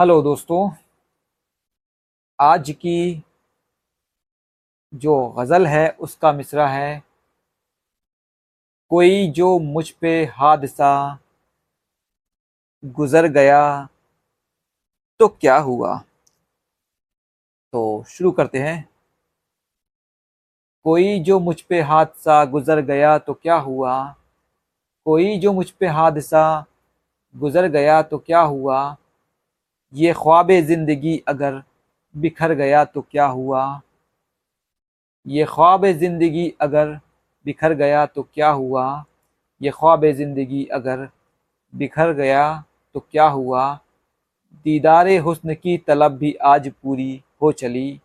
Hello दोस्तों, आज की जो गज़ल है, उसका मिसरा है, कोई जो मुझ पे हादसा गुज़र गया तो क्या हुआ? तो शुरू करते हैं। कोई जो मुझ पे हादसा गुज़र गया तो क्या हुआ? कोई जो मुझ पे हादसा गुज़र गया तो क्या हुआ? ये ख्वाब ज़िंदगी अगर बिखर गया तो क्या हुआ? ये ख्वाब ज़िंदगी अगर बिखर गया तो क्या हुआ? ये ख्वाब ज़िंदगी अगर बिखर गया तो क्या हुआ? दीदार हुस्न की तलब भी आज पूरी हो चली।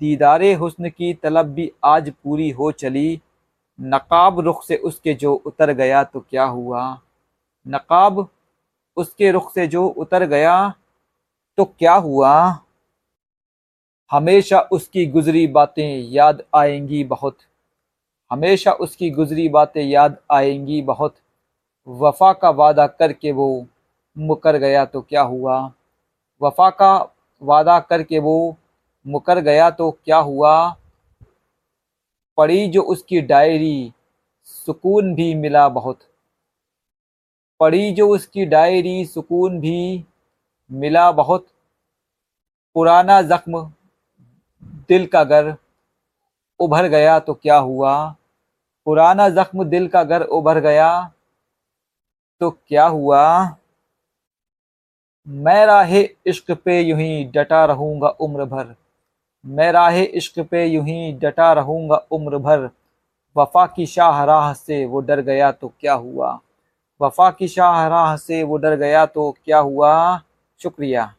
दीदार हुस्न की तलब भी आज पूरी हो चली। नकाब रुख से उसके जो उतर गया तो क्या हुआ? नकाब उसके रुख से जो उतर गया तो क्या हुआ? हमेशा उसकी गुजरी बातें याद आएँगी बहुत। हमेशा उसकी गुजरी बातें याद आएँगी बहुत। वफा का वादा करके वो मुकर गया तो क्या हुआ? वफा का वादा करके वो मुकर गया तो क्या हुआ? पढ़ी जो उसकी डायरी, सुकून भी मिला बहुत। पढ़ी जो उसकी डायरी, सुकून भी मिला बहुत। पुराना जख्म दिल का घर उभर गया तो क्या हुआ? पुराना जख्म दिल का घर उभर गया तो क्या हुआ? मैं राह इश्क पे यूँ ही डटा रहूँगा उम्र भर। मैं राह इश्क पे यूँ ही डटा रहूँगा उम्र भर। वफा की शाहराह से वो डर गया तो क्या हुआ? वफा की शाहराह से वो डर गया तो क्या हुआ? शुक्रिया।